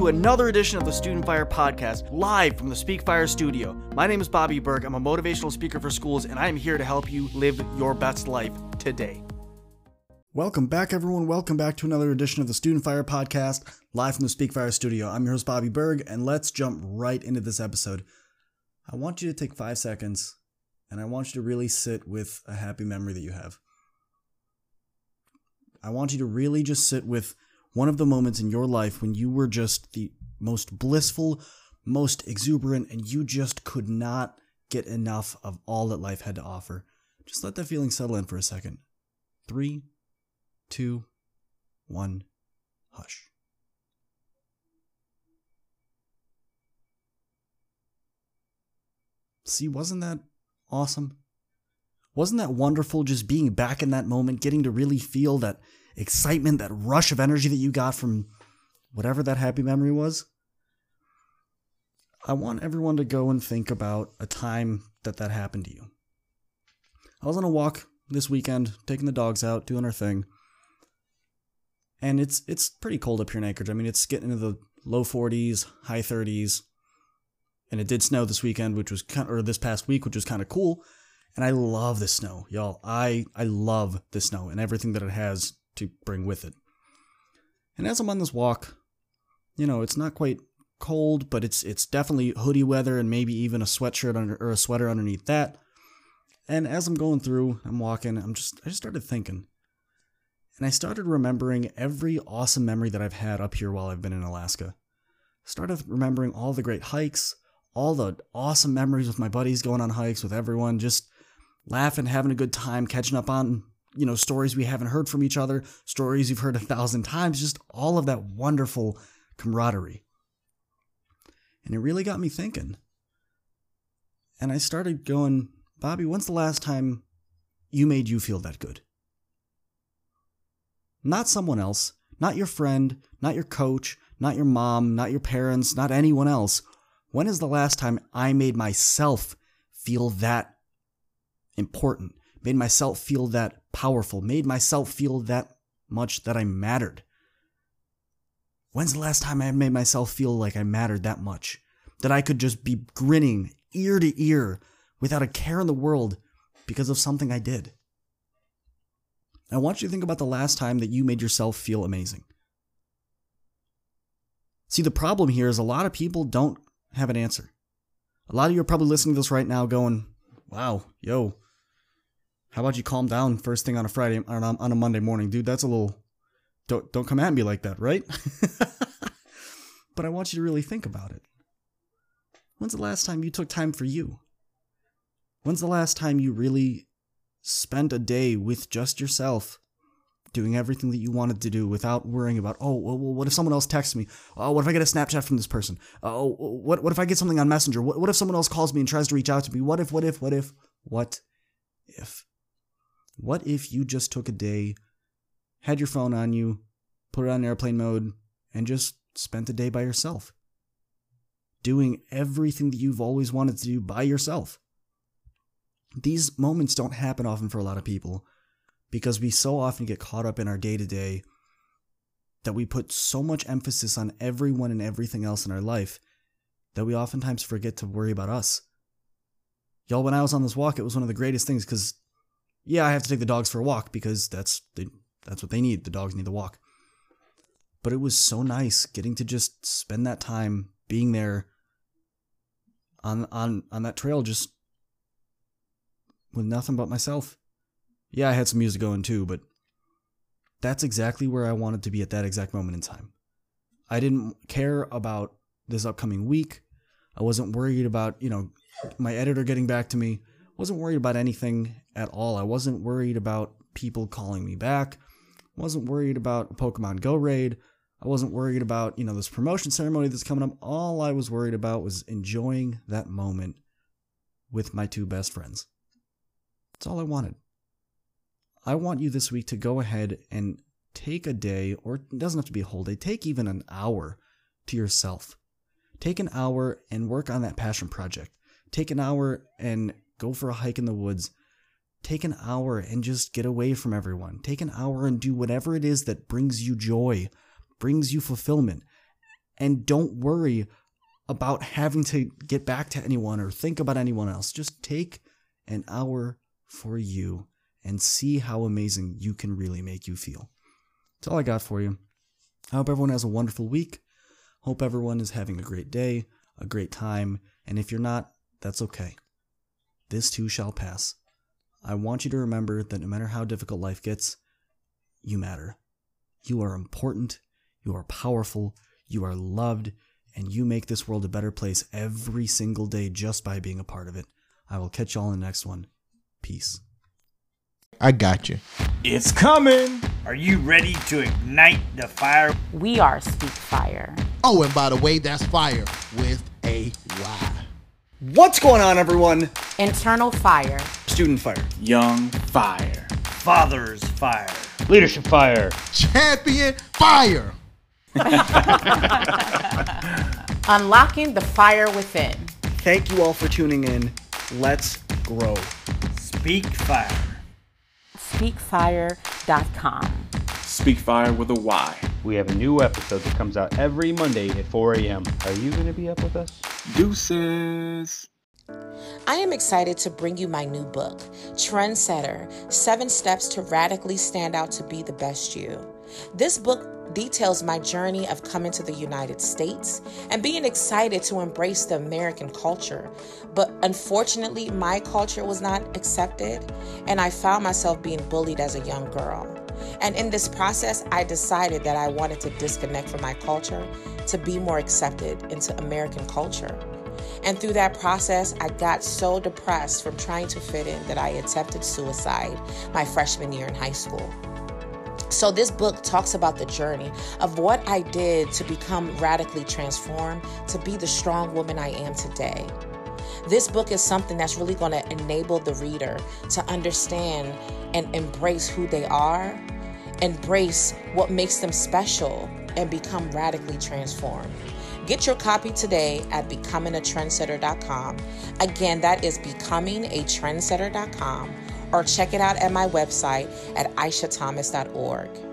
to another edition of the Student Fyre Podcast, live from the Speak Fyre studio. My name is Bobby Berg. I'm a motivational speaker for schools, and I am here to help you live your best life today. Welcome back, everyone. Welcome back to another edition of the Student Fyre Podcast, live from the Speak Fyre studio. I'm your host, Bobby Berg, and let's jump right into this episode. I want you to take five seconds, and I want you to really sit with a happy memory that you have. I want you to really just sit with one of the moments in your life when you were just the most blissful, most exuberant, and you just could not get enough of all that life had to offer. Just let that feeling settle in for a second. Three, two, one, hush. See, wasn't that awesome? Wasn't that wonderful just being back in that moment, getting to really feel that excitement, that rush of energy that you got from whatever that happy memory was. I want everyone to go and think about a time that that happened to you. I was on a walk this weekend, taking the dogs out, doing our thing. And it's it's pretty cold up here in Anchorage. I mean, it's getting into the low 40s, high 30s. And it did snow this weekend, which was kind of, or this past week, which was kind of cool. And I love the snow, y'all. I I love the snow and everything that it has to bring with it. And as I'm on this walk, you know, it's not quite cold, but it's it's definitely hoodie weather and maybe even a sweatshirt under or a sweater underneath that. And as I'm going through, I'm walking, I'm just I just started thinking. And I started remembering every awesome memory that I've had up here while I've been in Alaska. Started remembering all the great hikes, all the awesome memories with my buddies going on hikes with everyone, just laughing, having a good time, catching up on you know, stories we haven't heard from each other, stories you've heard a thousand times, just all of that wonderful camaraderie. And it really got me thinking. And I started going, Bobby, when's the last time you made you feel that good? Not someone else, not your friend, not your coach, not your mom, not your parents, not anyone else. When is the last time I made myself feel that important? Made myself feel that powerful, made myself feel that much that I mattered. When's the last time I made myself feel like I mattered that much? That I could just be grinning ear to ear without a care in the world because of something I did? I want you to think about the last time that you made yourself feel amazing. See, the problem here is a lot of people don't have an answer. A lot of you are probably listening to this right now going, wow, yo, how about you calm down first thing on a Friday on a, on a Monday morning, dude? That's a little don't don't come at me like that, right? but I want you to really think about it. When's the last time you took time for you? When's the last time you really spent a day with just yourself, doing everything that you wanted to do without worrying about, oh, well, what if someone else texts me? Oh, what if I get a Snapchat from this person? Oh, what, what if I get something on Messenger? What, what if someone else calls me and tries to reach out to me? What if, what if, what if, what if? What if you just took a day, had your phone on you, put it on airplane mode, and just spent the day by yourself? Doing everything that you've always wanted to do by yourself. These moments don't happen often for a lot of people because we so often get caught up in our day to day that we put so much emphasis on everyone and everything else in our life that we oftentimes forget to worry about us. Y'all, when I was on this walk, it was one of the greatest things because yeah, I have to take the dogs for a walk because that's the, that's what they need. The dogs need to walk. But it was so nice getting to just spend that time being there on on on that trail just with nothing but myself. Yeah, I had some music going too, but that's exactly where I wanted to be at that exact moment in time. I didn't care about this upcoming week. I wasn't worried about, you know, my editor getting back to me wasn't worried about anything at all. I wasn't worried about people calling me back. wasn't worried about Pokemon Go raid. I wasn't worried about, you know, this promotion ceremony that's coming up. All I was worried about was enjoying that moment with my two best friends. That's all I wanted. I want you this week to go ahead and take a day, or it doesn't have to be a whole day, take even an hour to yourself. Take an hour and work on that passion project. Take an hour and go for a hike in the woods. Take an hour and just get away from everyone. Take an hour and do whatever it is that brings you joy, brings you fulfillment. And don't worry about having to get back to anyone or think about anyone else. Just take an hour for you and see how amazing you can really make you feel. That's all I got for you. I hope everyone has a wonderful week. Hope everyone is having a great day, a great time, and if you're not, that's okay. This too shall pass. I want you to remember that no matter how difficult life gets, you matter. You are important, you are powerful, you are loved, and you make this world a better place every single day just by being a part of it. I will catch y'all in the next one. Peace. I got you. It's coming. Are you ready to ignite the fire? We are Speak Fire. Oh, and by the way, that's fire with a Y. What's going on, everyone? Internal Fire. Student Fyre. Young fire. Father's fire. Leadership fire. Champion fire. Unlocking the fire within. Thank you all for tuning in. Let's grow. Speak fire. SpeakFire.com. Speak Fire with a Y. We have a new episode that comes out every Monday at 4 a.m. Are you going to be up with us? Deuces. I am excited to bring you my new book, Trendsetter Seven Steps to Radically Stand Out to Be the Best You. This book details my journey of coming to the United States and being excited to embrace the American culture. But unfortunately, my culture was not accepted, and I found myself being bullied as a young girl. And in this process, I decided that I wanted to disconnect from my culture to be more accepted into American culture. And through that process, I got so depressed from trying to fit in that I attempted suicide my freshman year in high school. So, this book talks about the journey of what I did to become radically transformed to be the strong woman I am today. This book is something that's really going to enable the reader to understand and embrace who they are, embrace what makes them special, and become radically transformed. Get your copy today at becomingatrendsetter.com. Again, that is becomingatrendsetter.com or check it out at my website at aishathomas.org.